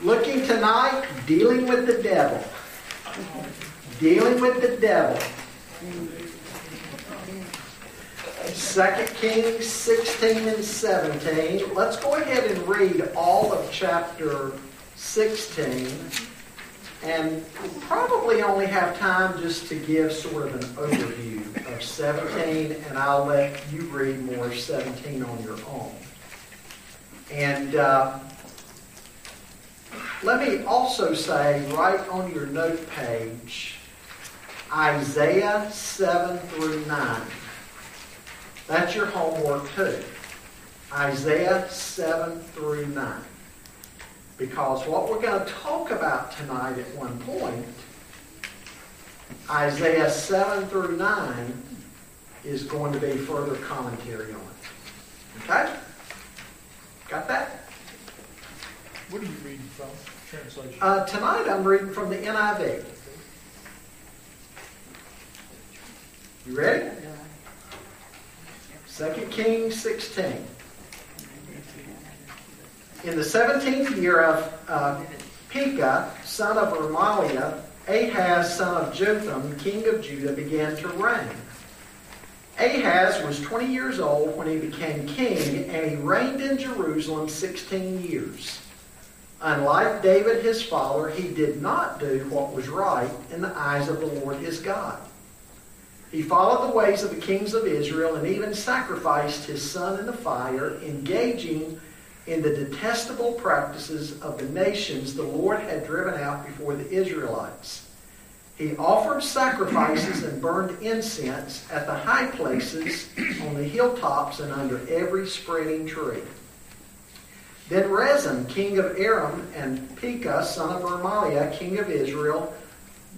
Looking tonight, dealing with the devil. Dealing with the devil. 2 Kings 16 and 17. Let's go ahead and read all of chapter 16. And probably only have time just to give sort of an overview of 17, and I'll let you read more 17 on your own. And uh, let me also say, right on your note page, Isaiah 7 through 9. That's your homework too. Isaiah 7 through 9. Because what we're going to talk about tonight at one point, Isaiah 7 through 9, is going to be further commentary on it. Okay? Got that? What are you reading from? Translation. Uh, tonight I'm reading from the NIV. You ready? 2 Kings 16. In the 17th year of uh, Pekah, son of Remaliah, Ahaz, son of Jotham, king of Judah, began to reign. Ahaz was 20 years old when he became king, and he reigned in Jerusalem 16 years. Unlike David his father, he did not do what was right in the eyes of the Lord his God. He followed the ways of the kings of Israel and even sacrificed his son in the fire, engaging in the detestable practices of the nations the Lord had driven out before the Israelites. He offered sacrifices and burned incense at the high places, on the hilltops, and under every spreading tree. Then Rezin, king of Aram, and Pekah, son of Remaliah, king of Israel,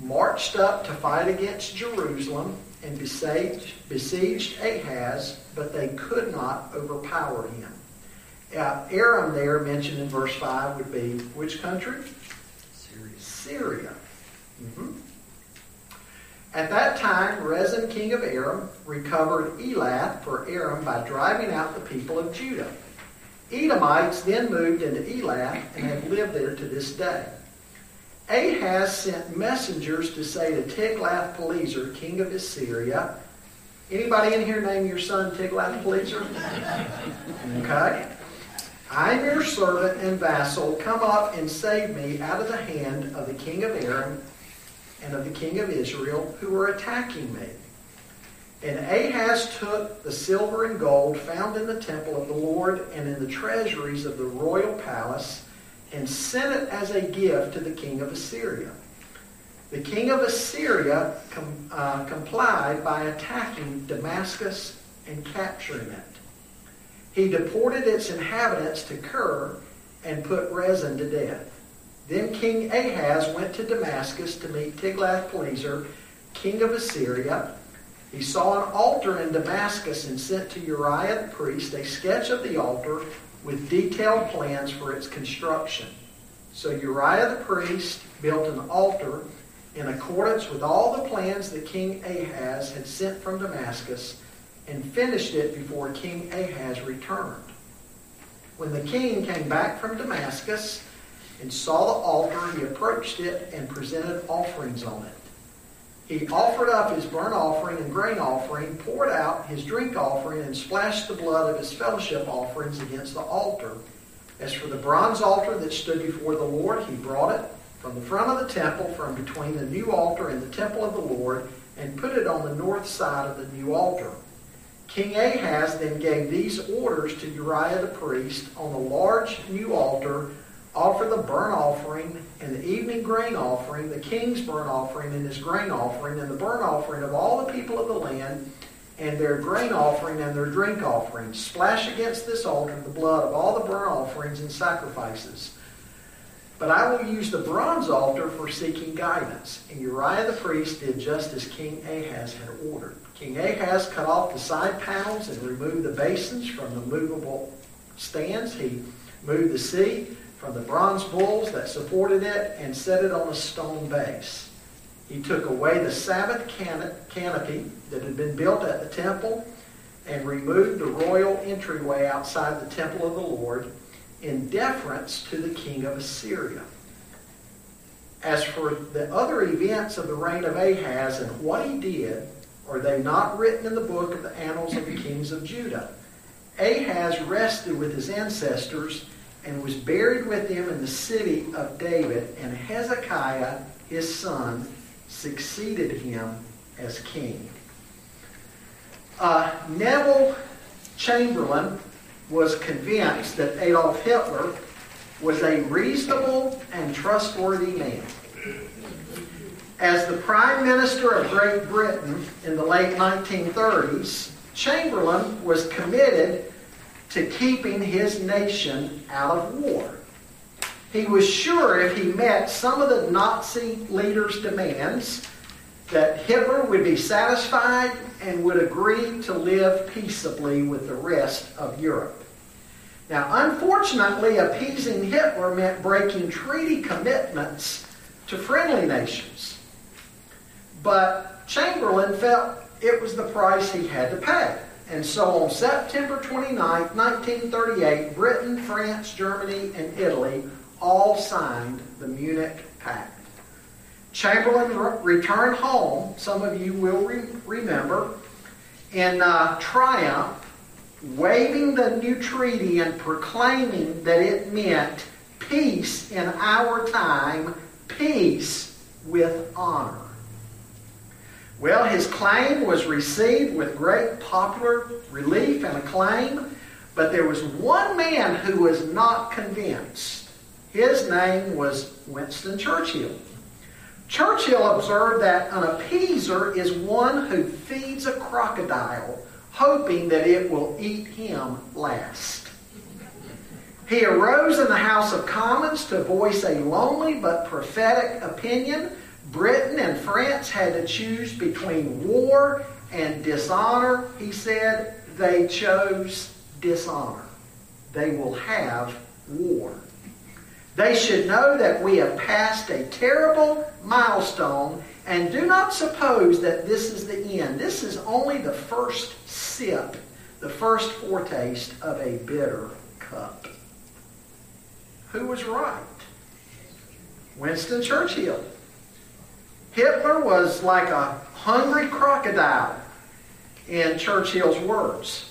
marched up to fight against Jerusalem and besieged, besieged Ahaz, but they could not overpower him. Uh, Aram there mentioned in verse 5 would be which country? Syria. Syria. Mm-hmm. At that time, Rezin, king of Aram, recovered Elath for Aram by driving out the people of Judah. Edomites then moved into Elath and have lived there to this day. Ahaz sent messengers to say to Tiglath-Pileser, king of Assyria, anybody in here name your son Tiglath-Pileser? Okay. I am your servant and vassal. Come up and save me out of the hand of the king of Aram and of the king of Israel who are attacking me. And Ahaz took the silver and gold found in the temple of the Lord and in the treasuries of the royal palace and sent it as a gift to the king of Assyria. The king of Assyria com, uh, complied by attacking Damascus and capturing it. He deported its inhabitants to Kir and put Rezin to death. Then King Ahaz went to Damascus to meet Tiglath-Pileser, king of Assyria. He saw an altar in Damascus and sent to Uriah the priest a sketch of the altar with detailed plans for its construction. So Uriah the priest built an altar in accordance with all the plans that King Ahaz had sent from Damascus and finished it before King Ahaz returned. When the king came back from Damascus and saw the altar, he approached it and presented offerings on it. He offered up his burnt offering and grain offering, poured out his drink offering, and splashed the blood of his fellowship offerings against the altar. As for the bronze altar that stood before the Lord, he brought it from the front of the temple, from between the new altar and the temple of the Lord, and put it on the north side of the new altar. King Ahaz then gave these orders to Uriah the priest on the large new altar offer the burnt offering and the evening grain offering, the king's burnt offering and his grain offering, and the burnt offering of all the people of the land, and their grain offering and their drink offering. Splash against this altar the blood of all the burnt offerings and sacrifices. But I will use the bronze altar for seeking guidance. And Uriah the priest did just as King Ahaz had ordered. King Ahaz cut off the side panels and removed the basins from the movable stands. He moved the seat from the bronze bulls that supported it and set it on a stone base. He took away the Sabbath canopy that had been built at the temple and removed the royal entryway outside the temple of the Lord. in deference to the king of Assyria. As for the other events of the reign of Ahaz and what he did, are they not written in the book of the annals of the kings of Judah? Ahaz rested with his ancestors and was buried with him in the city of David, and Hezekiah, his son, succeeded him as king. Uh, Neville Chamberlain was convinced that Adolf Hitler was a reasonable and trustworthy man. As the Prime Minister of Great Britain in the late 1930s, Chamberlain was committed to keeping his nation out of war. He was sure if he met some of the Nazi leaders' demands that Hitler would be satisfied and would agree to live peaceably with the rest of Europe. Now, unfortunately, appeasing Hitler meant breaking treaty commitments to friendly nations. But Chamberlain felt it was the price he had to pay. And so on September 29, 1938, Britain, France, Germany, and Italy all signed the Munich Pact. Chamberlain re- returned home, some of you will re- remember, in uh, triumph waving the new treaty and proclaiming that it meant peace in our time, peace with honor. Well, his claim was received with great popular relief and acclaim, but there was one man who was not convinced. His name was Winston Churchill. Churchill observed that an appeaser is one who feeds a crocodile hoping that it will eat him last. He arose in the House of Commons to voice a lonely but prophetic opinion. Britain and France had to choose between war and dishonor. He said they chose dishonor. They will have war. They should know that we have passed a terrible milestone and do not suppose that this is the end. This is only the first sip, the first foretaste of a bitter cup. Who was right? Winston Churchill. Hitler was like a hungry crocodile, in Churchill's words.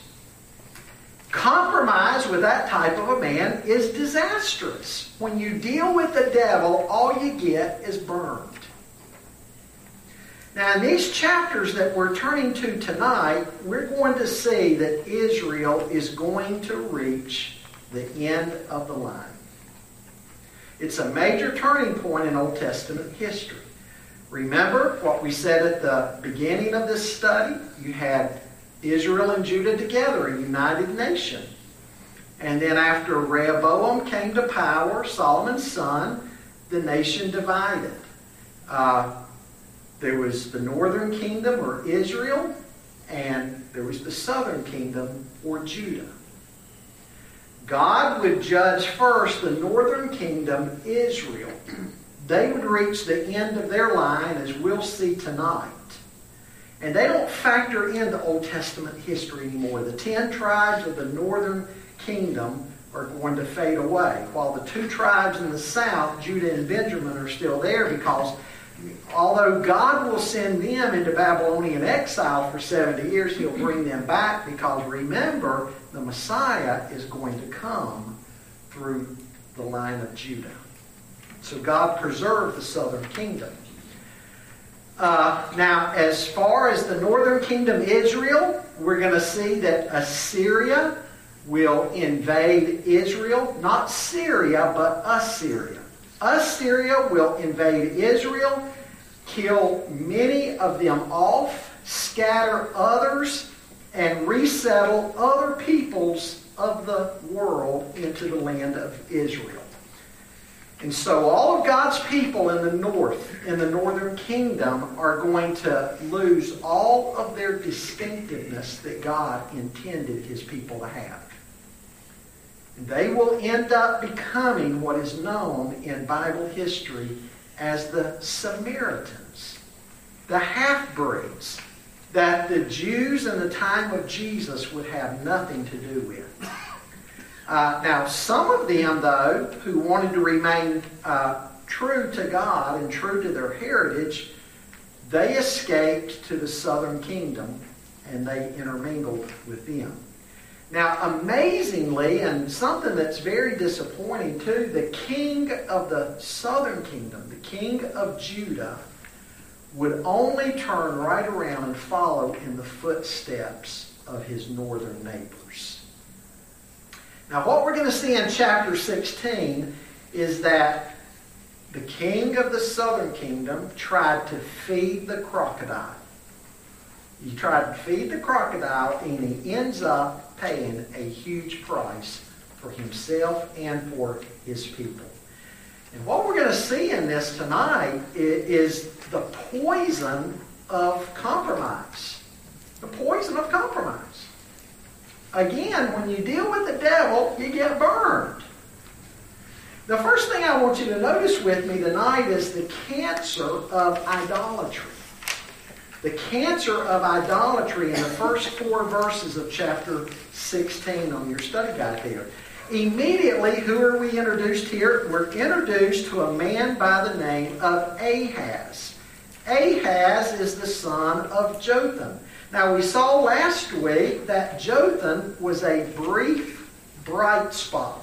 Compromise with that type of a man is disastrous. When you deal with the devil, all you get is burned. Now, in these chapters that we're turning to tonight, we're going to see that Israel is going to reach the end of the line. It's a major turning point in Old Testament history. Remember what we said at the beginning of this study? You had Israel and Judah together, a united nation. And then after Rehoboam came to power, Solomon's son, the nation divided. Uh, there was the northern kingdom, or Israel, and there was the southern kingdom, or Judah. God would judge first the northern kingdom, Israel. They would reach the end of their line, as we'll see tonight. And they don't factor into Old Testament history anymore. The ten tribes of the northern kingdom are going to fade away, while the two tribes in the south, Judah and Benjamin, are still there because although God will send them into Babylonian exile for 70 years, he'll bring them back because remember, the Messiah is going to come through the line of Judah. So God preserved the southern kingdom. Uh, now, as far as the northern kingdom, Israel, we're going to see that Assyria will invade Israel. Not Syria, but Assyria. Assyria will invade Israel, kill many of them off, scatter others, and resettle other peoples of the world into the land of Israel. And so all of God's people in the north, in the northern kingdom, are going to lose all of their distinctiveness that God intended his people to have. They will end up becoming what is known in Bible history as the Samaritans, the half-breeds that the Jews in the time of Jesus would have nothing to do with. Uh, now, some of them, though, who wanted to remain uh, true to God and true to their heritage, they escaped to the southern kingdom and they intermingled with them. Now, amazingly, and something that's very disappointing too, the king of the southern kingdom, the king of Judah, would only turn right around and follow in the footsteps of his northern neighbors. Now, what we're going to see in chapter 16 is that the king of the southern kingdom tried to feed the crocodile. He tried to feed the crocodile, and he ends up paying a huge price for himself and for his people. And what we're going to see in this tonight is the poison of compromise. The poison of compromise. Again, when you deal with the devil, you get burned. The first thing I want you to notice with me tonight is the cancer of idolatry. The cancer of idolatry in the first four verses of chapter 16 on your study guide there. Immediately, who are we introduced here? We're introduced to a man by the name of Ahaz. Ahaz is the son of Jotham. Now, we saw last week that Jotham was a brief bright spot.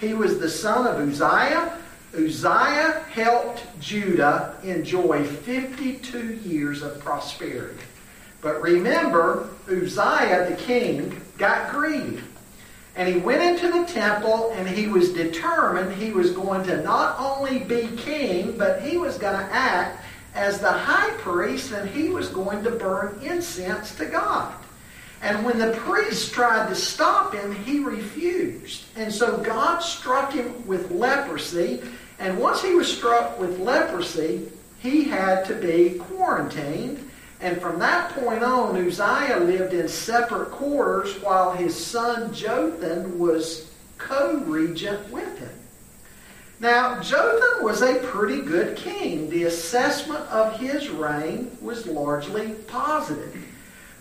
He was the son of Uzziah. Uzziah helped Judah enjoy 52 years of prosperity. But remember, Uzziah the king got greedy. And he went into the temple and he was determined he was going to not only be king, but he was going to act as the high priest and he was going to burn incense to God. And when the priest tried to stop him, he refused. And so God struck him with leprosy. And once he was struck with leprosy, he had to be quarantined and from that point on, Uzziah lived in separate quarters while his son Jotham was co-regent with him. Now, Jotham was a pretty good king. The assessment of his reign was largely positive.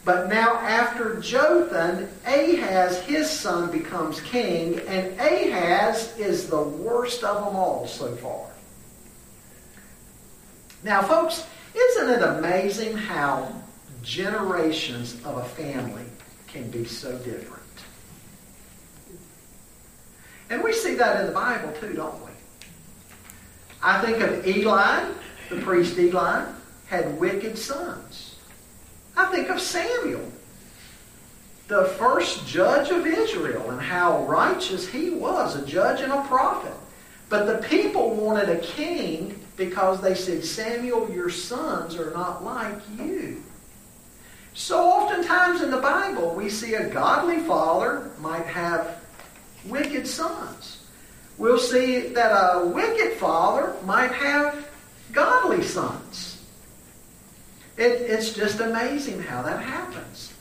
But now, after Jotham, Ahaz, his son, becomes king, and Ahaz is the worst of them all so far. Now, folks, isn't it amazing how generations of a family can be so different? And we see that in the Bible too, don't we? I think of Eli, the priest Eli, had wicked sons. I think of Samuel, the first judge of Israel, and how righteous he was, a judge and a prophet. But the people wanted a king because they said, Samuel, your sons are not like you. So oftentimes in the Bible, we see a godly father might have wicked sons. We'll see that a wicked father might have godly sons. It, it's just amazing how that happens.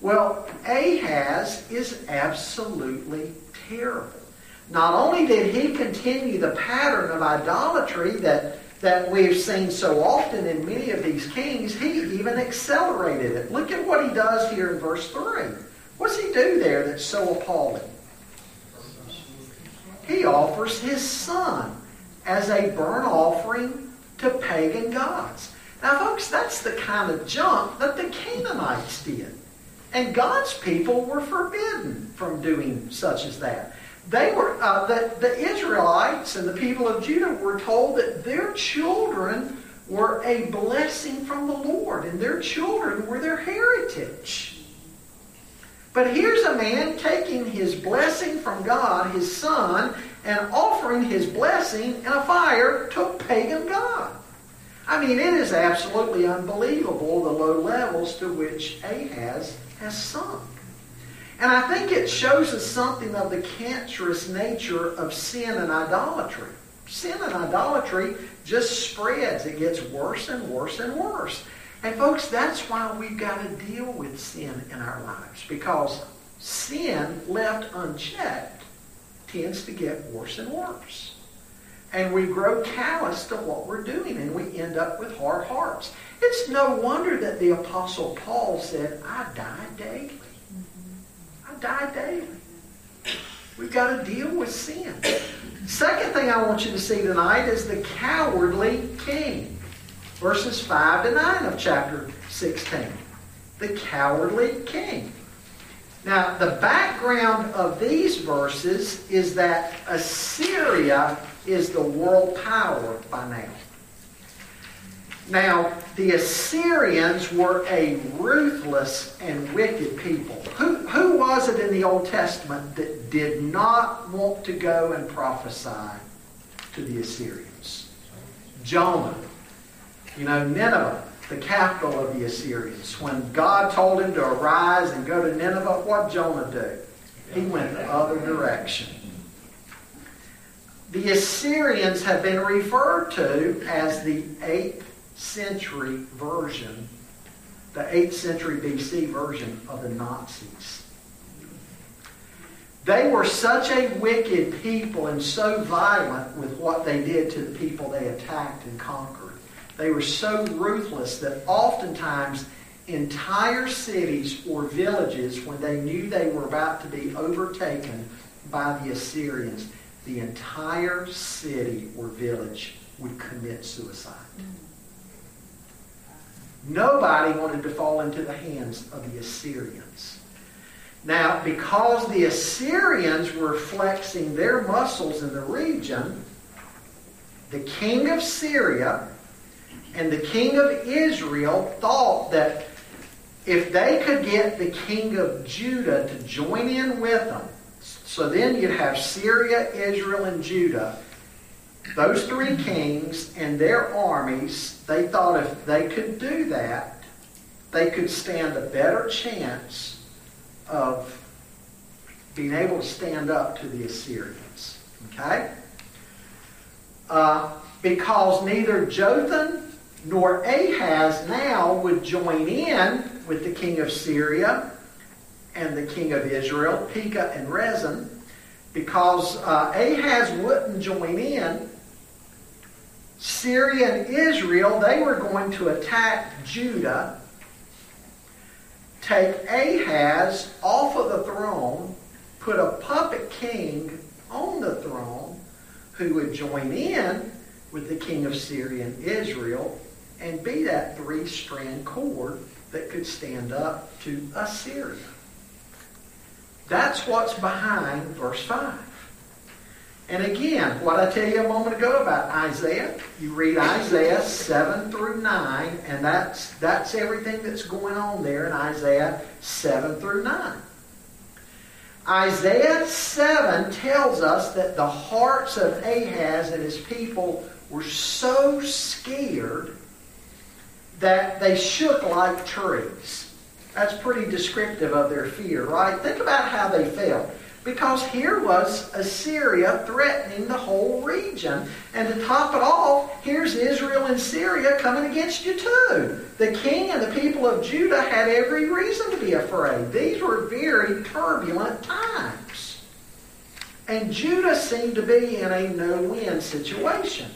Well, Ahaz is absolutely terrible. Not only did he continue the pattern of idolatry that, that we've seen so often in many of these kings, he even accelerated it. Look at what he does here in verse 3. What's he do there that's so appalling? He offers his son as a burnt offering to pagan gods. Now, folks, that's the kind of junk that the Canaanites did. And God's people were forbidden from doing such as that they were uh, the, the Israelites and the people of Judah were told that their children were a blessing from the Lord, and their children were their heritage. But here's a man taking his blessing from God, his son, and offering his blessing in a fire to a pagan God. I mean, it is absolutely unbelievable the low levels to which Ahaz has sunk. And I think it shows us something of the cancerous nature of sin and idolatry. Sin and idolatry just spreads. It gets worse and worse and worse. And folks, that's why we've got to deal with sin in our lives. Because sin left unchecked tends to get worse and worse. And we grow callous to what we're doing and we end up with hard hearts. It's no wonder that the Apostle Paul said, I die daily I die daily. We've got to deal with sin. Second thing I want you to see tonight is the cowardly king. Verses 5 to 9 of chapter 16. The cowardly king. Now, the background of these verses is that Assyria is the world power by now. Now, the Assyrians were a ruthless and wicked people. Who, who was it in the Old Testament that did not want to go and prophesy to the Assyrians? Jonah. You know, Nineveh, the capital of the Assyrians. When God told him to arise and go to Nineveh, what Jonah do? He went the other direction. The Assyrians have been referred to as the eighth century version, the 8th century BC version of the Nazis. They were such a wicked people and so violent with what they did to the people they attacked and conquered. They were so ruthless that oftentimes entire cities or villages, when they knew they were about to be overtaken by the Assyrians, the entire city or village would commit suicide. Nobody wanted to fall into the hands of the Assyrians. Now, because the Assyrians were flexing their muscles in the region, the king of Syria and the king of Israel thought that if they could get the king of Judah to join in with them, so then you'd have Syria, Israel, and Judah those three kings and their armies, they thought if they could do that, they could stand a better chance of being able to stand up to the Assyrians. Okay? Uh, because neither Jotham nor Ahaz now would join in with the king of Syria and the king of Israel, Pekah and Rezin, because uh, Ahaz wouldn't join in, Syria and Israel, they were going to attack Judah, take Ahaz off of the throne, put a puppet king on the throne who would join in with the king of Syria and Israel and be that three strand cord that could stand up to Assyria. That's what's behind verse 5. And again, what I tell you a moment ago about Isaiah, you read Isaiah 7 through 9, and that's, that's everything that's going on there in Isaiah 7 through 9. Isaiah 7 tells us that the hearts of Ahaz and his people were so scared that they shook like trees. That's pretty descriptive of their fear, right? Think about how they felt. Because here was Assyria threatening the whole region. And to top it off, here's Israel and Syria coming against you too. The king and the people of Judah had every reason to be afraid. These were very turbulent times. And Judah seemed to be in a no-win situation.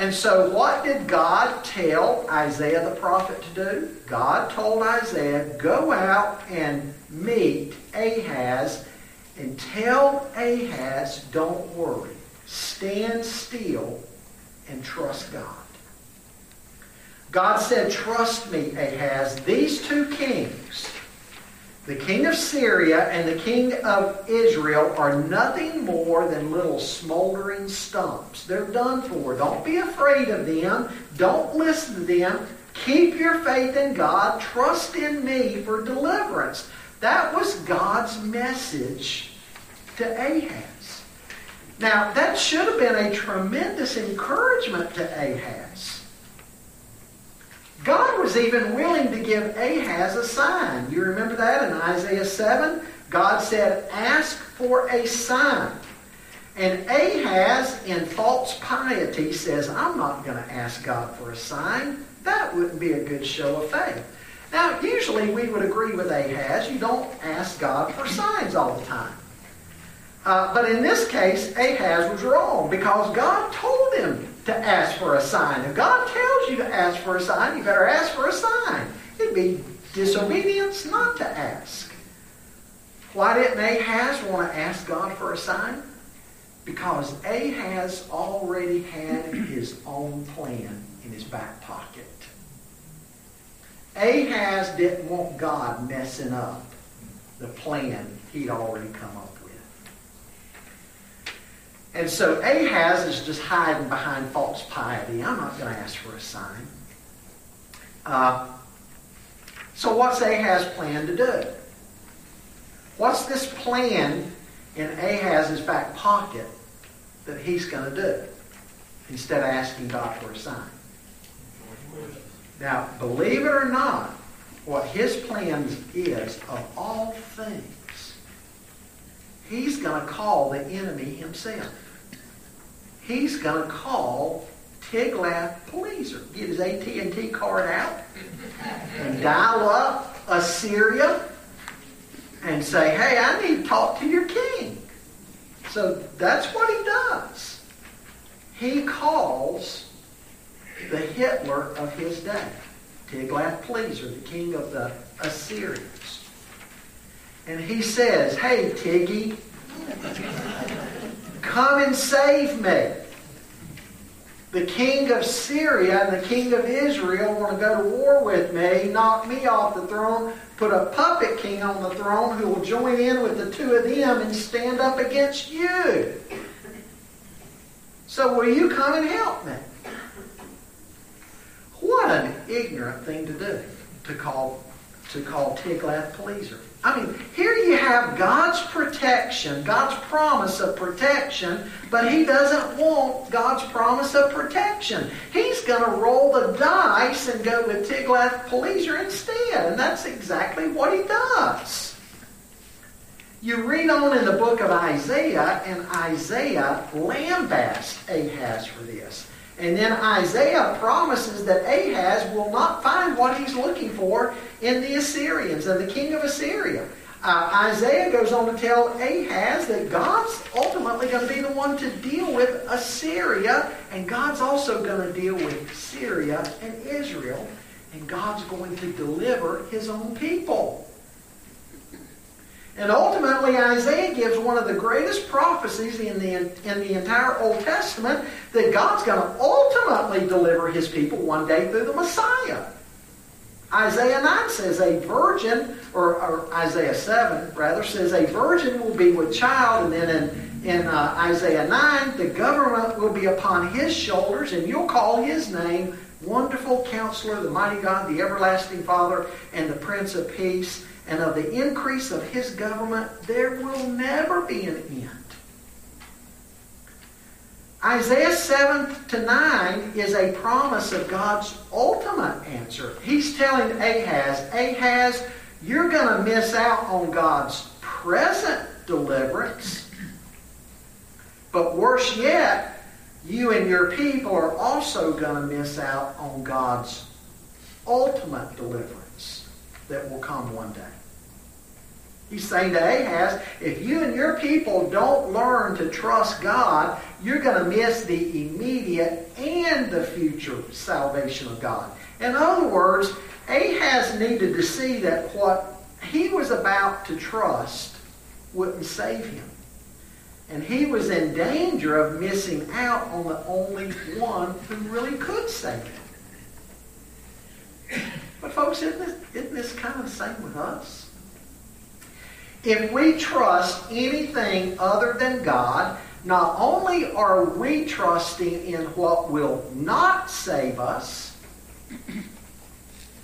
And so what did God tell Isaiah the prophet to do? God told Isaiah, go out and meet Ahaz and tell Ahaz, don't worry. Stand still and trust God. God said, trust me, Ahaz. These two kings, the king of Syria and the king of Israel, are nothing more than little smoldering stumps. They're done for. Don't be afraid of them. Don't listen to them. Keep your faith in God. Trust in me for deliverance. That was God's message to Ahaz. Now, that should have been a tremendous encouragement to Ahaz. God was even willing to give Ahaz a sign. You remember that in Isaiah 7? God said, Ask for a sign. And Ahaz, in false piety, says, I'm not going to ask God for a sign. That wouldn't be a good show of faith. Now, usually we would agree with Ahaz. You don't ask God for signs all the time. Uh, but in this case, Ahaz was wrong because God told him to ask for a sign. If God tells you to ask for a sign, you better ask for a sign. It'd be disobedience not to ask. Why didn't Ahaz want to ask God for a sign? Because Ahaz already had his own plan in his back pocket. Ahaz didn't want God messing up the plan he'd already come up with. And so Ahaz is just hiding behind false piety. I'm not going to ask for a sign. Uh, so what's Ahaz plan to do? What's this plan in Ahaz's back pocket that he's going to do instead of asking God for a sign? Now, believe it or not, what his plans is, of all things, he's going to call the enemy himself. He's going to call Tiglath-Pileser. Get his AT&T card out and dial up Assyria and say, hey, I need to talk to your king. So that's what he does. He calls the Hitler of his day, Tiglath-Pileser, the king of the Assyrians. And he says, hey, Tiggy, come and save me. The king of Syria and the king of Israel want to go to war with me, knock me off the throne, put a puppet king on the throne who will join in with the two of them and stand up against you. So will you come and help me? What an ignorant thing to do, to call, to call Tiglath-Pileser. I mean, here you have God's protection, God's promise of protection, but he doesn't want God's promise of protection. He's going to roll the dice and go with Tiglath-Pileser instead, and that's exactly what he does. You read on in the book of Isaiah, and Isaiah lambasts Ahaz for this. And then Isaiah promises that Ahaz will not find what he's looking for in the Assyrians and the king of Assyria. Uh, Isaiah goes on to tell Ahaz that God's ultimately going to be the one to deal with Assyria, and God's also going to deal with Syria and Israel, and God's going to deliver his own people. And ultimately, Isaiah gives one of the greatest prophecies in the, in the entire Old Testament that God's going to ultimately deliver his people one day through the Messiah. Isaiah 9 says a virgin, or, or Isaiah 7 rather, says a virgin will be with child, and then in, in uh, Isaiah 9, the government will be upon his shoulders, and you'll call his name Wonderful Counselor, the Mighty God, the Everlasting Father, and the Prince of Peace and of the increase of his government, there will never be an end. Isaiah 7 to 9 is a promise of God's ultimate answer. He's telling Ahaz, Ahaz, you're going to miss out on God's present deliverance. But worse yet, you and your people are also going to miss out on God's ultimate deliverance that will come one day. He's saying to Ahaz, if you and your people don't learn to trust God, you're going to miss the immediate and the future salvation of God. In other words, Ahaz needed to see that what he was about to trust wouldn't save him. And he was in danger of missing out on the only one who really could save him. But folks, isn't this, isn't this kind of the same with us? If we trust anything other than God, not only are we trusting in what will not save us,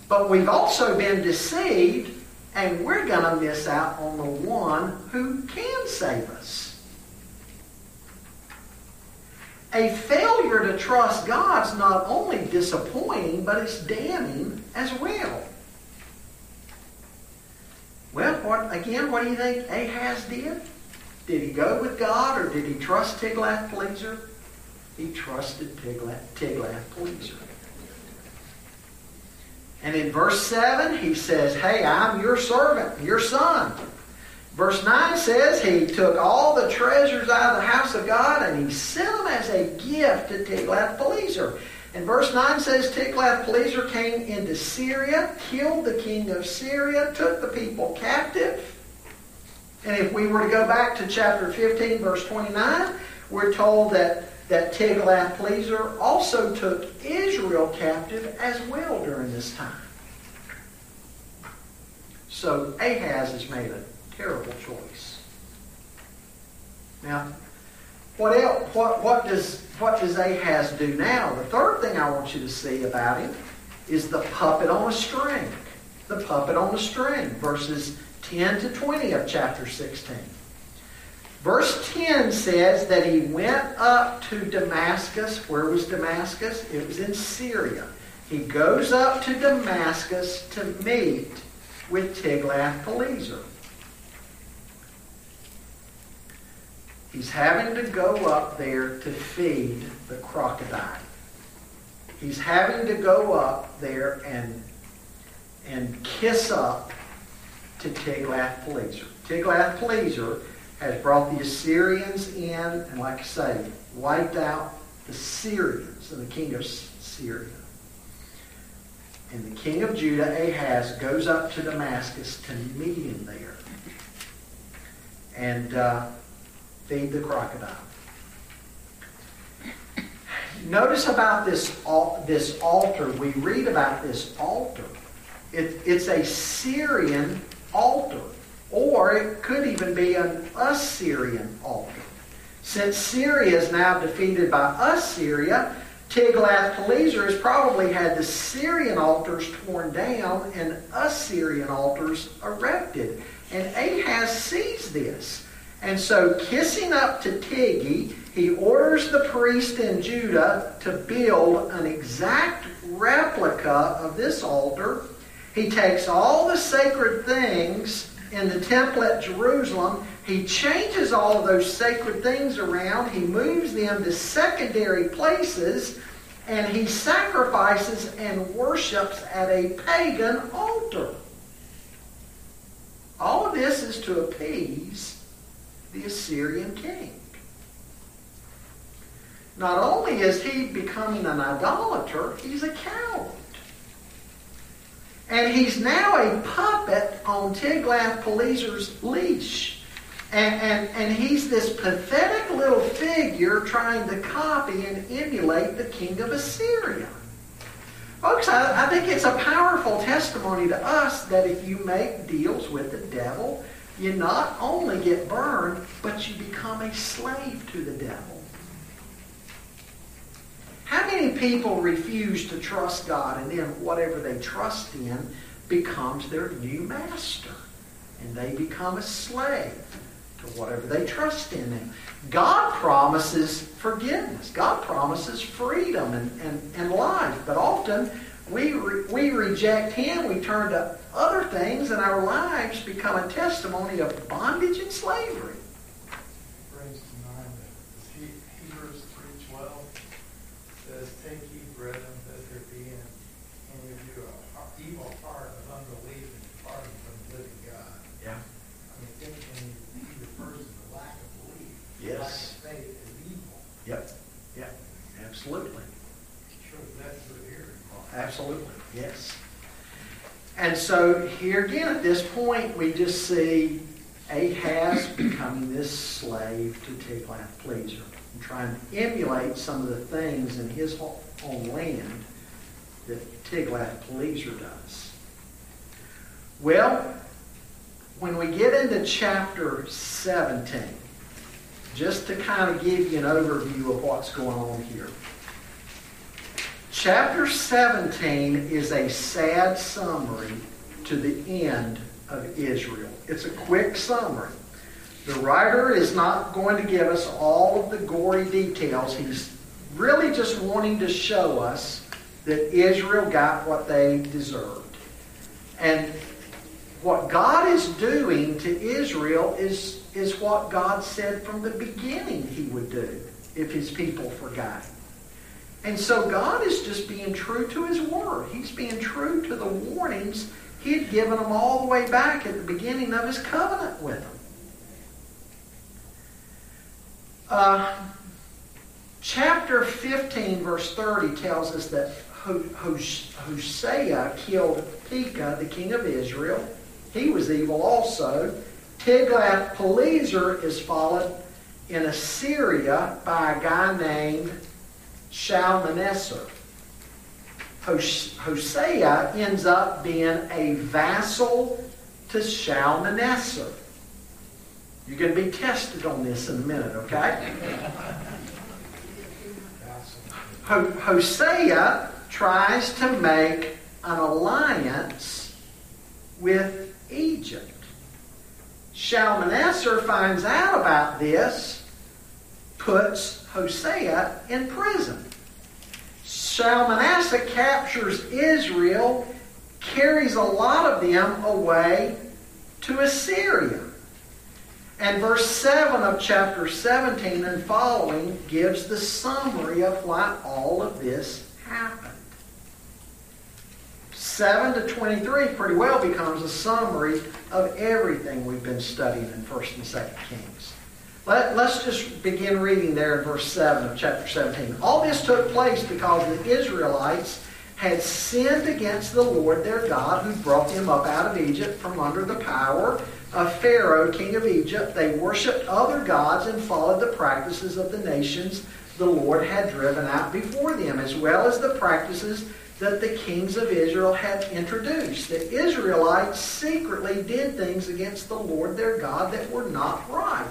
but we've also been deceived and we're going to miss out on the one who can save us. A failure to trust God's not only disappointing, but it's damning as well. What, again, what do you think Ahaz did? Did he go with God or did he trust Tiglath-Pileser? He trusted Tiglath-Pileser. And in verse 7, he says, Hey, I'm your servant, your son. Verse 9 says he took all the treasures out of the house of God and he sent them as a gift to Tiglath-Pileser. And verse 9 says Tiglath-Pileser came into Syria, killed the king of Syria, took the people captive, And if we were to go back to chapter 15, verse 29, we're told that, that Tiglath-Pileser also took Israel captive as well during this time. So Ahaz has made a terrible choice. Now, what else? What, what does what does Ahaz do now? The third thing I want you to see about him is the puppet on a string. The puppet on a string, verses 10 to 20 of chapter 16. Verse 10 says that he went up to Damascus. Where was Damascus? It was in Syria. He goes up to Damascus to meet with Tiglath-Pileser. He's having to go up there to feed the crocodile. He's having to go up there and, and kiss up to Tiglath-Pileser. Tiglath-Pileser has brought the Assyrians in and, like I say, wiped out the Syrians and the king of Syria. And the king of Judah, Ahaz, goes up to Damascus to meet him there. And uh, feed the crocodile. Notice about this, this altar. We read about this altar. It, it's a Syrian altar, or it could even be an Assyrian altar. Since Syria is now defeated by Assyria, Tiglath-Pileser has probably had the Syrian altars torn down and Assyrian altars erected. And Ahaz sees this. And so, kissing up to Tiggy, he orders the priest in Judah to build an exact replica of this altar. He takes all the sacred things in the temple at Jerusalem. He changes all of those sacred things around. He moves them to secondary places. And he sacrifices and worships at a pagan altar. All of this is to appease the Assyrian king. Not only is he becoming an idolater, he's a coward. And he's now a puppet on Tiglath-Pileser's leash. And, and, and he's this pathetic little figure trying to copy and emulate the king of Assyria. Folks, I, I think it's a powerful testimony to us that if you make deals with the devil, you not only get burned, but you become a slave to the devil. How many people refuse to trust God and then whatever they trust in becomes their new master? And they become a slave to whatever they trust in. And God promises forgiveness. God promises freedom and, and, and life. But often we, re, we reject Him. We turn to other things, and our lives become a testimony of bondage and slavery. Hebrews 3.12 says, Take ye, brethren, that there be in any of you an evil heart of unbelief and departing from the living God. Yeah. I mean, thinking he refers to the lack of belief. Yes. Lack of faith is evil. Yep. Yep. Absolutely. Sure, that's what here. Absolutely, yes. And so here again, at this point, we just see Ahaz becoming this slave to Tiglath-Pileser and trying to emulate some of the things in his own land that Tiglath-Pileser does. Well, when we get into chapter 17, just to kind of give you an overview of what's going on here. Chapter 17 is a sad summary to the end of Israel. It's a quick summary. The writer is not going to give us all of the gory details. He's really just wanting to show us that Israel got what they deserved. And what God is doing to Israel is, is what God said from the beginning he would do if his people forgot. And so God is just being true to his word. He's being true to the warnings he had given them all the way back at the beginning of his covenant with them. Uh, chapter 15, verse 30 tells us that Hosea killed Pekah, the king of Israel. He was evil also. Tiglath-Pileser is followed in Assyria by a guy named Shalmaneser. Hosea ends up being a vassal to Shalmaneser. You're going to be tested on this in a minute, okay? Hosea tries to make an alliance with Egypt. Shalmaneser finds out about this, puts Hosea in prison. Shalmaneser captures Israel, carries a lot of them away to Assyria. And verse 7 of chapter 17 and following gives the summary of why all of this happened. 7 to 23 pretty well becomes a summary of everything we've been studying in 1st and 2nd Kings. Let, us just begin reading there in verse 7 of chapter 17. All this took place because the Israelites had sinned against the Lord their God who brought them up out of Egypt from under the power of Pharaoh, king of Egypt. They worshipped other gods and followed the practices of the nations the Lord had driven out before them, as well as the practices that the kings of Israel had introduced. The Israelites secretly did things against the Lord their God that were not right.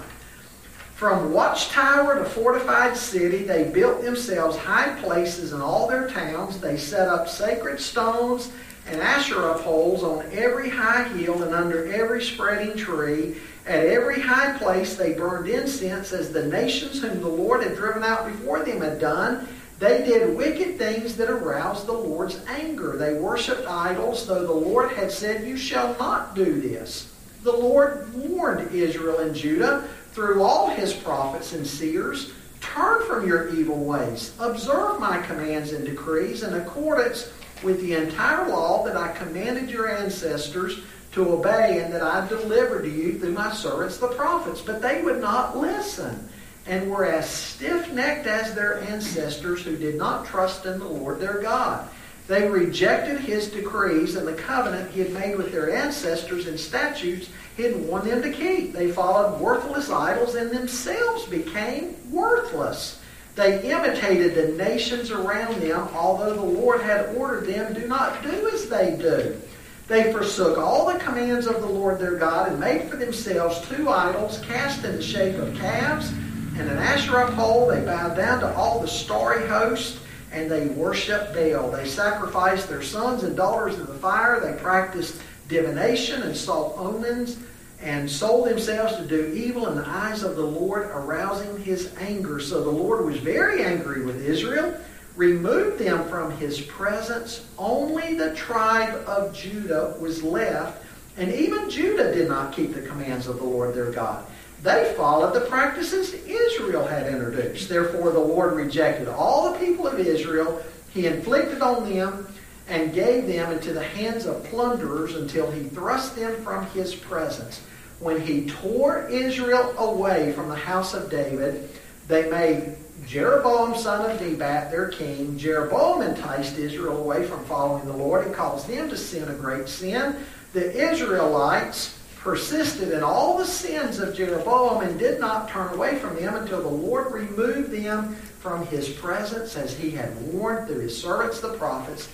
From watchtower to fortified city, they built themselves high places in all their towns. They set up sacred stones and Asherah poles on every high hill and under every spreading tree. At every high place they burned incense as the nations whom the Lord had driven out before them had done. They did wicked things that aroused the Lord's anger. They worshipped idols, though the Lord had said, You shall not do this. The Lord warned Israel and Judah through all his prophets and seers, turn from your evil ways, observe my commands and decrees in accordance with the entire law that I commanded your ancestors to obey and that I delivered to you through my servants the prophets. But they would not listen and were as stiff necked as their ancestors who did not trust in the Lord their God. They rejected his decrees and the covenant he had made with their ancestors and statutes he had warned them to keep. They followed worthless idols and themselves became worthless. They imitated the nations around them, although the Lord had ordered them, do not do as they do. They forsook all the commands of the Lord their God and made for themselves two idols cast in the shape of calves and an Asherah pole. They bowed down to all the starry host and they worshiped Baal. They sacrificed their sons and daughters in the fire. They practiced divination and saw omens and sold themselves to do evil in the eyes of the Lord, arousing his anger. So the Lord was very angry with Israel, removed them from his presence. Only the tribe of Judah was left, and even Judah did not keep the commands of the Lord their God. They followed the practices Israel had introduced. Therefore, the Lord rejected all the people of Israel. He inflicted on them and gave them into the hands of plunderers until he thrust them from his presence. When he tore Israel away from the house of David, they made Jeroboam son of Nebat their king. Jeroboam enticed Israel away from following the Lord and caused them to sin a great sin. The Israelites persisted in all the sins of Jeroboam and did not turn away from them until the Lord removed them from his presence as he had warned through his servants the prophets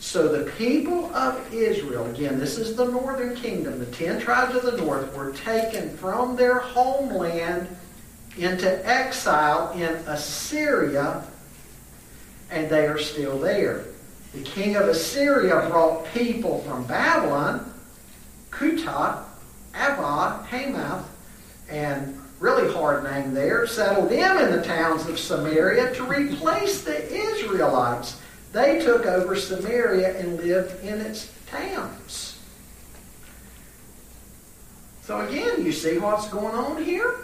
so the people of Israel, again, this is the northern kingdom, the ten tribes of the north, were taken from their homeland into exile in Assyria, and they are still there. The king of Assyria brought people from Babylon, Cuthah, Avad, Hamath, and really hard name there, settled them in the towns of Samaria to replace the Israelites they took over Samaria and lived in its towns. So again, you see what's going on here?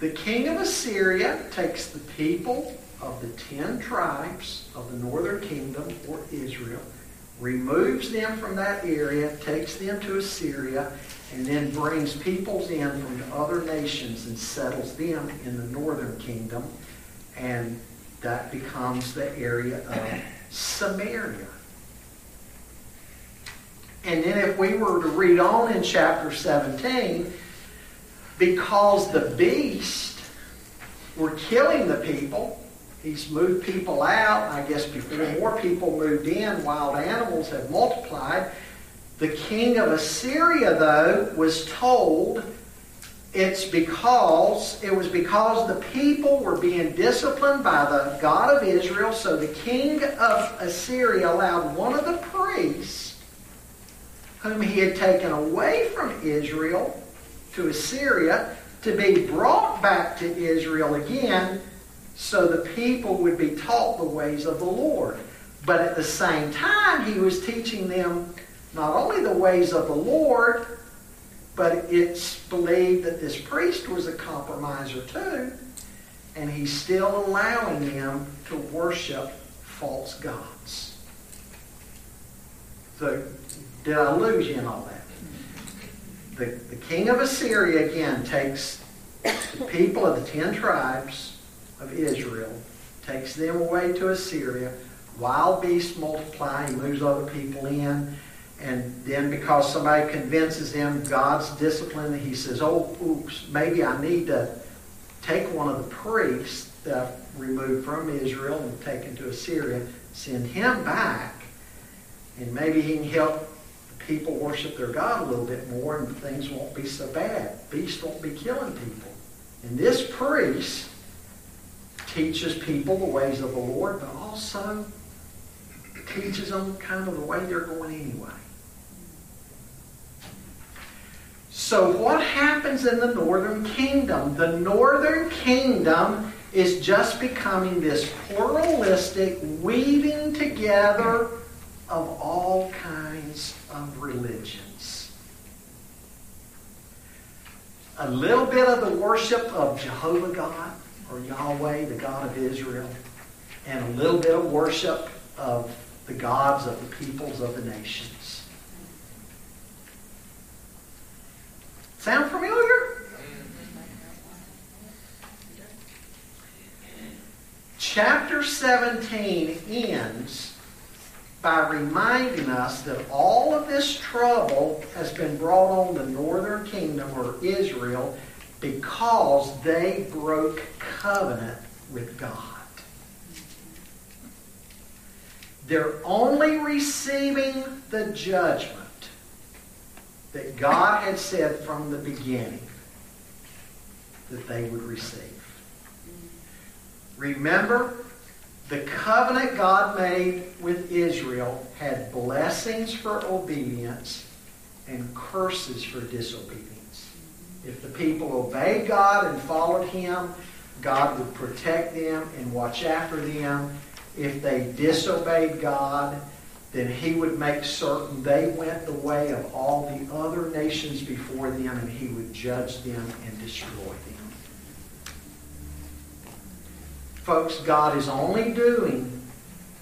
The king of Assyria takes the people of the ten tribes of the northern kingdom, or Israel, removes them from that area, takes them to Assyria, and then brings peoples in from other nations and settles them in the northern kingdom. And that becomes the area of Samaria. And then if we were to read on in chapter 17, because the beast were killing the people, he's moved people out. I guess before more people moved in, wild animals had multiplied. The king of Assyria, though, was told it's because it was because the people were being disciplined by the God of Israel. So the king of Assyria allowed one of the priests, whom he had taken away from Israel to Assyria, to be brought back to Israel again, so the people would be taught the ways of the Lord. But at the same time, he was teaching them not only the ways of the Lord, but it's believed that this priest was a compromiser too, and he's still allowing them to worship false gods. So, did I lose you in all that? The, the king of Assyria again takes the people of the ten tribes of Israel, takes them away to Assyria. Wild beasts multiply, he moves other people in. And then because somebody convinces him God's discipline, he says, oh, oops, maybe I need to take one of the priests that I've removed from Israel and taken to Assyria, send him back, and maybe he can help the people worship their God a little bit more and things won't be so bad. Beasts won't be killing people. And this priest teaches people the ways of the Lord, but also teaches them kind of the way they're going anyway. So, what happens in the northern kingdom? The northern kingdom is just becoming this pluralistic weaving together of all kinds of religions. A little bit of the worship of Jehovah God or Yahweh, the God of Israel, and a little bit of worship of the gods of the peoples of the nations. Sound familiar? Chapter 17 ends by reminding us that all of this trouble has been brought on the northern kingdom or Israel because they broke covenant with God. They're only receiving the judgment that God had said from the beginning that they would receive. Remember, the covenant God made with Israel had blessings for obedience and curses for disobedience. If the people obeyed God and followed Him, God would protect them and watch after them. If they disobeyed God, then he would make certain they went the way of all the other nations before them and he would judge them and destroy them. Folks, God is only doing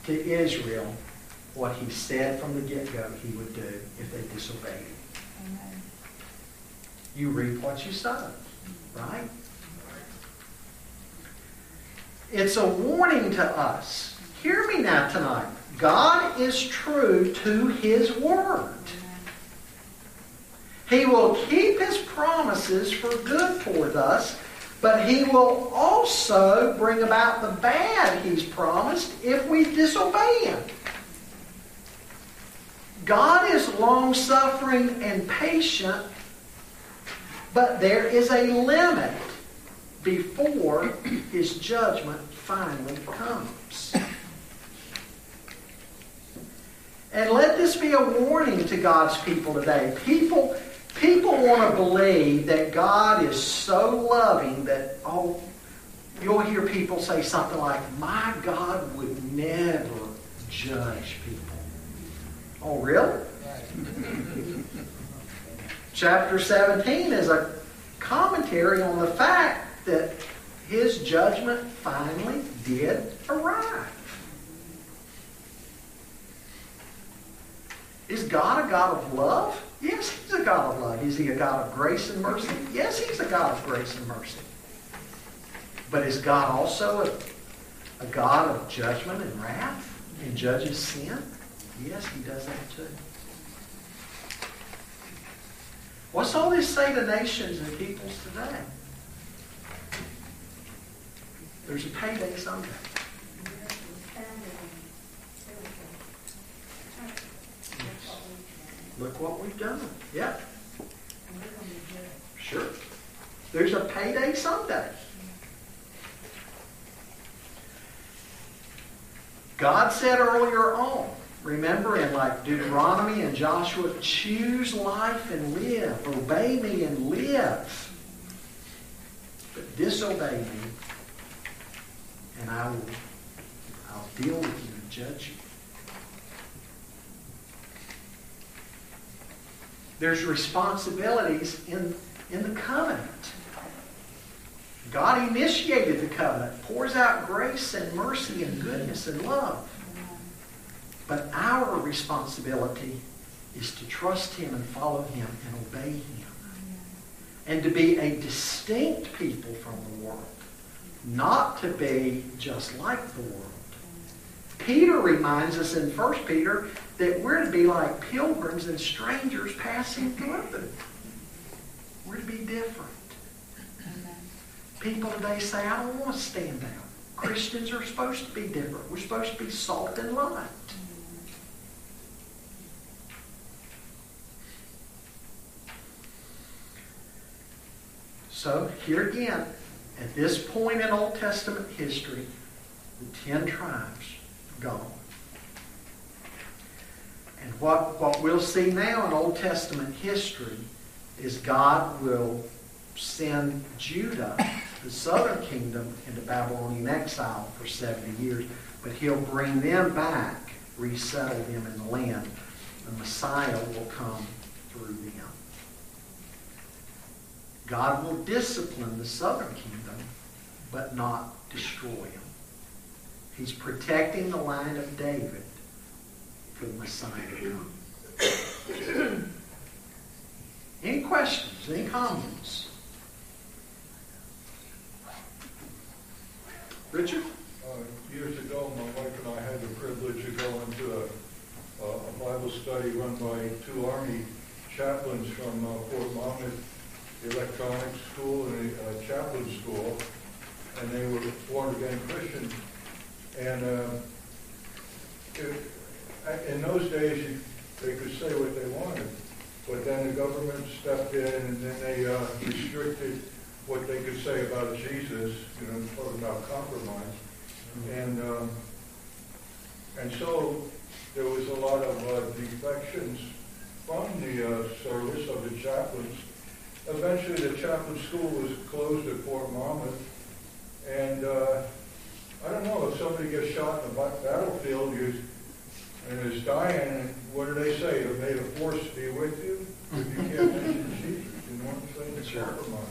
to Israel what he said from the get-go he would do if they disobeyed him. Amen. You reap what you sow, right? It's a warning to us. Hear me now tonight. God is true to His Word. He will keep His promises for good toward us, but He will also bring about the bad He's promised if we disobey Him. God is long suffering and patient, but there is a limit before His judgment finally comes. And let this be a warning to God's people today. People, people want to believe that God is so loving that, oh, you'll hear people say something like, my God would never judge people. Oh, really? Chapter 17 is a commentary on the fact that his judgment finally did arrive. Is God a God of love? Yes, He's a God of love. Is He a God of grace and mercy? Yes, He's a God of grace and mercy. But is God also a, a God of judgment and wrath and judges sin? Yes, He does that too. What's all this say to nations and peoples today? There's a payday someday. Look what we've done. Yep, sure. There's a payday someday. God said earlier on, remember in like Deuteronomy and Joshua, choose life and live. Obey me and live. But disobey me, and I will I'll deal with you and judge you. There's responsibilities in, in the covenant. God initiated the covenant, pours out grace and mercy and goodness and love. But our responsibility is to trust Him and follow Him and obey Him. And to be a distinct people from the world. Not to be just like the world. Peter reminds us in 1 Peter that we're to be like pilgrims and strangers passing through. We're to be different. People today say, I don't want to stand out. Christians are supposed to be different. We're supposed to be salt and light. So, here again, at this point in Old Testament history, the ten tribes gone. And what, what we'll see now in Old Testament history is God will send Judah, the southern kingdom, into Babylonian exile for 70 years. But he'll bring them back, resettle them in the land. The Messiah will come through them. God will discipline the southern kingdom, but not destroy them. He's protecting the line of David for the Messiah to come. any questions? Any comments? Richard? Uh, Years ago, my wife and I had the privilege of going to a, a Bible study run by two Army chaplains from uh, Fort Monmouth Electronics School and a uh, chaplain school, and they were born again Christians. And uh, it, in those days, you, they could say what they wanted, but then the government stepped in and then they uh, restricted what they could say about Jesus, you know, talking about compromise. And um, and so there was a lot of uh, defections from the uh, service of the chaplains. Eventually, the chaplain school was closed at Fort Monmouth, and uh, I don't know if somebody gets shot in the battlefield you, and is dying. What do they say? May the force be with you. If you can't mention Jesus, you know what I'm saying? It's Sure. compromise.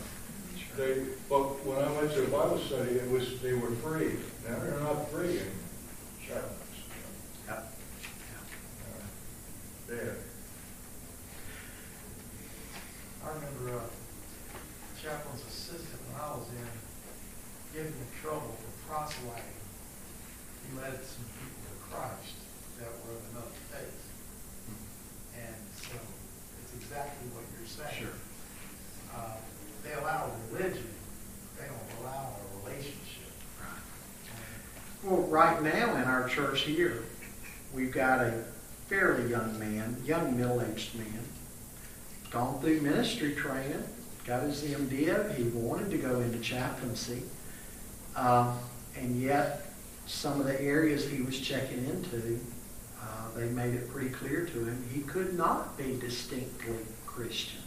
They, but when I went to the Bible study, it was they were free. Now they're not free in chaplains. Yep. Uh, There. I remember a chaplain's assistant when I was in, getting in trouble for proselyting. He led some people to Christ that were of another faith. And so it's exactly what you're saying. Sure. Uh, They allow religion, they don't allow a relationship. Well, right now in our church here, we've got a fairly young man, young middle-aged man, gone through ministry training, got his MDiv. He wanted to go into chaplaincy, uh, and yet some of the areas he was checking into, uh, they made it pretty clear to him he could not be distinctly Christian.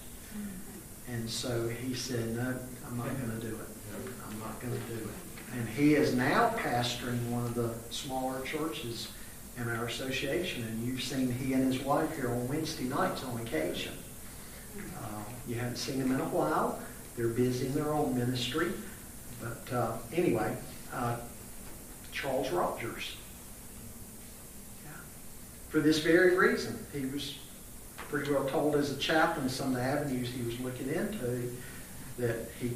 And so he said, no, I'm not going to do it. I'm not going to do it. And he is now pastoring one of the smaller churches in our association. And you've seen he and his wife here on Wednesday nights on occasion. Uh, you haven't seen them in a while. They're busy in their own ministry. But uh, anyway, uh, Charles Rogers. Yeah. For this very reason, he was pretty well told as a chaplain some of the avenues he was looking into that he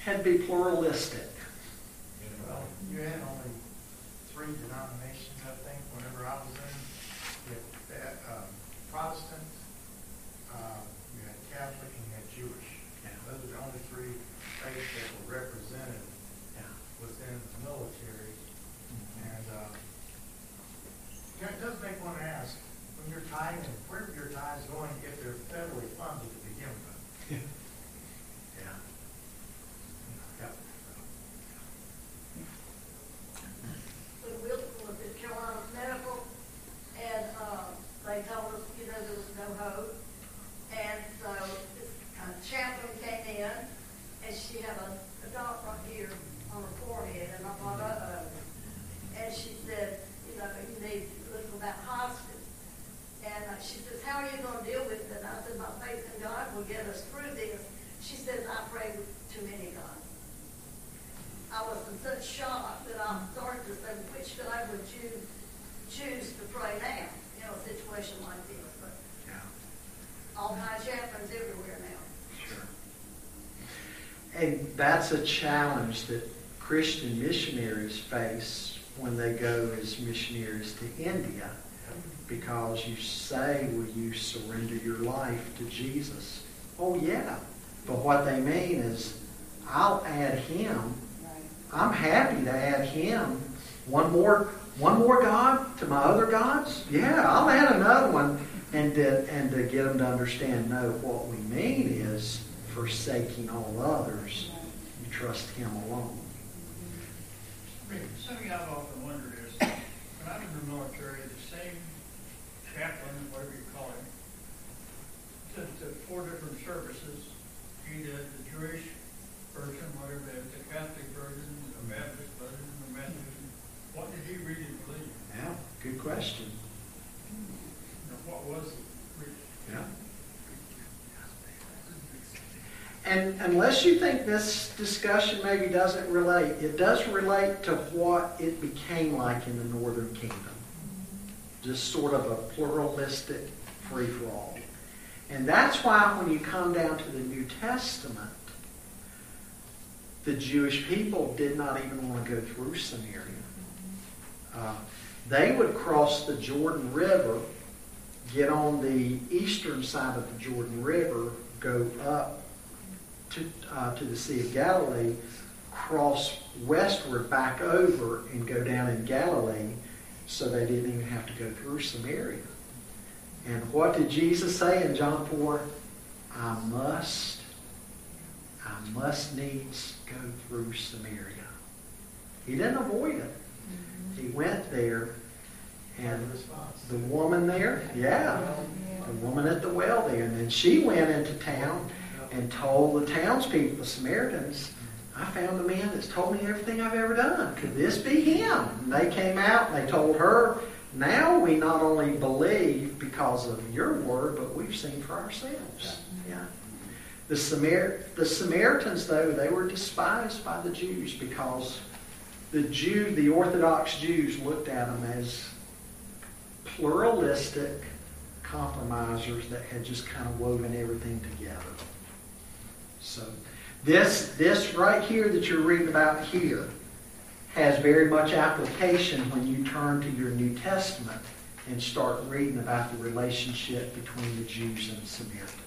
had to be pluralistic. Well, you had only three denominations, I think, whenever I was in. Um, Protestant, uh, Catholic, and you had Jewish. Yeah. Those are the only three faiths that were represented Yeah. within the military. And, uh, you know, it does make one ask, when you're tying, where are your ties going if they're federally funded to begin with? Yeah. Yep. when Wilson was at Carolina Medical, and, uh, they told us, you know, there was no hope. And so this uh, chaplain came in, and she had a, a dot right here on her forehead, and I thought, uh-oh. And she said, you know, you need to look about hospice. And uh, she says, how are you gonna deal with it? And I said, my faith in God will get us through this. She says, I pray with too many gods. I was in such shock that I started to say, which God would you choose to pray now? You know, a situation like this, but Yeah. all kinds of chaplains everywhere now. Sure. And that's a challenge that Christian missionaries face when they go as missionaries to India. Because you say, will you surrender your life to Jesus? Oh, yeah. But what they mean is, I'll add him. I'm happy to add him. One more, one more God to my other gods? Yeah, I'll add another one. And to, and to get them to understand, no, what we mean is forsaking all others. You trust him alone. Rick, Something I've often wondered is, when I was in the military, the same chaplain, whatever you call him, did the four different services. He did the Jewish version, whatever, the Catholic version, the Baptist version, the Methodist. What did he read in religion? Yeah, good question. What was it? Yeah. And unless you think this discussion maybe doesn't relate, it does relate to what it became like in the Northern Kingdom. Just sort of a pluralistic free-for-all. And that's why when you come down to the New Testament, the Jewish people did not even want to go through Samaria. Uh, they would cross the Jordan River, get on the eastern side of the Jordan River, go up to, uh, to the Sea of Galilee, cross westward back over, and go down in Galilee, so they didn't even have to go through Samaria. And what did Jesus say in John 4? I must, I must needs go through Samaria. He didn't avoid it. Mm-hmm. He went there, and the woman there, yeah, the woman at the well there, and then she went into town and told the townspeople, the Samaritans, I found a man that's told me everything I've ever done. Could this be him? And they came out and they told her, now we not only believe because of your word, but we've seen for ourselves. Mm-hmm. Yeah. The, Samar- the Samaritans, though, they were despised by the Jews because the Jew, the Orthodox Jews looked at them as pluralistic compromisers that had just kind of woven everything together. So this this right here that you're reading about here has very much application when you turn to your New Testament and start reading about the relationship between the Jews and the Samaritans.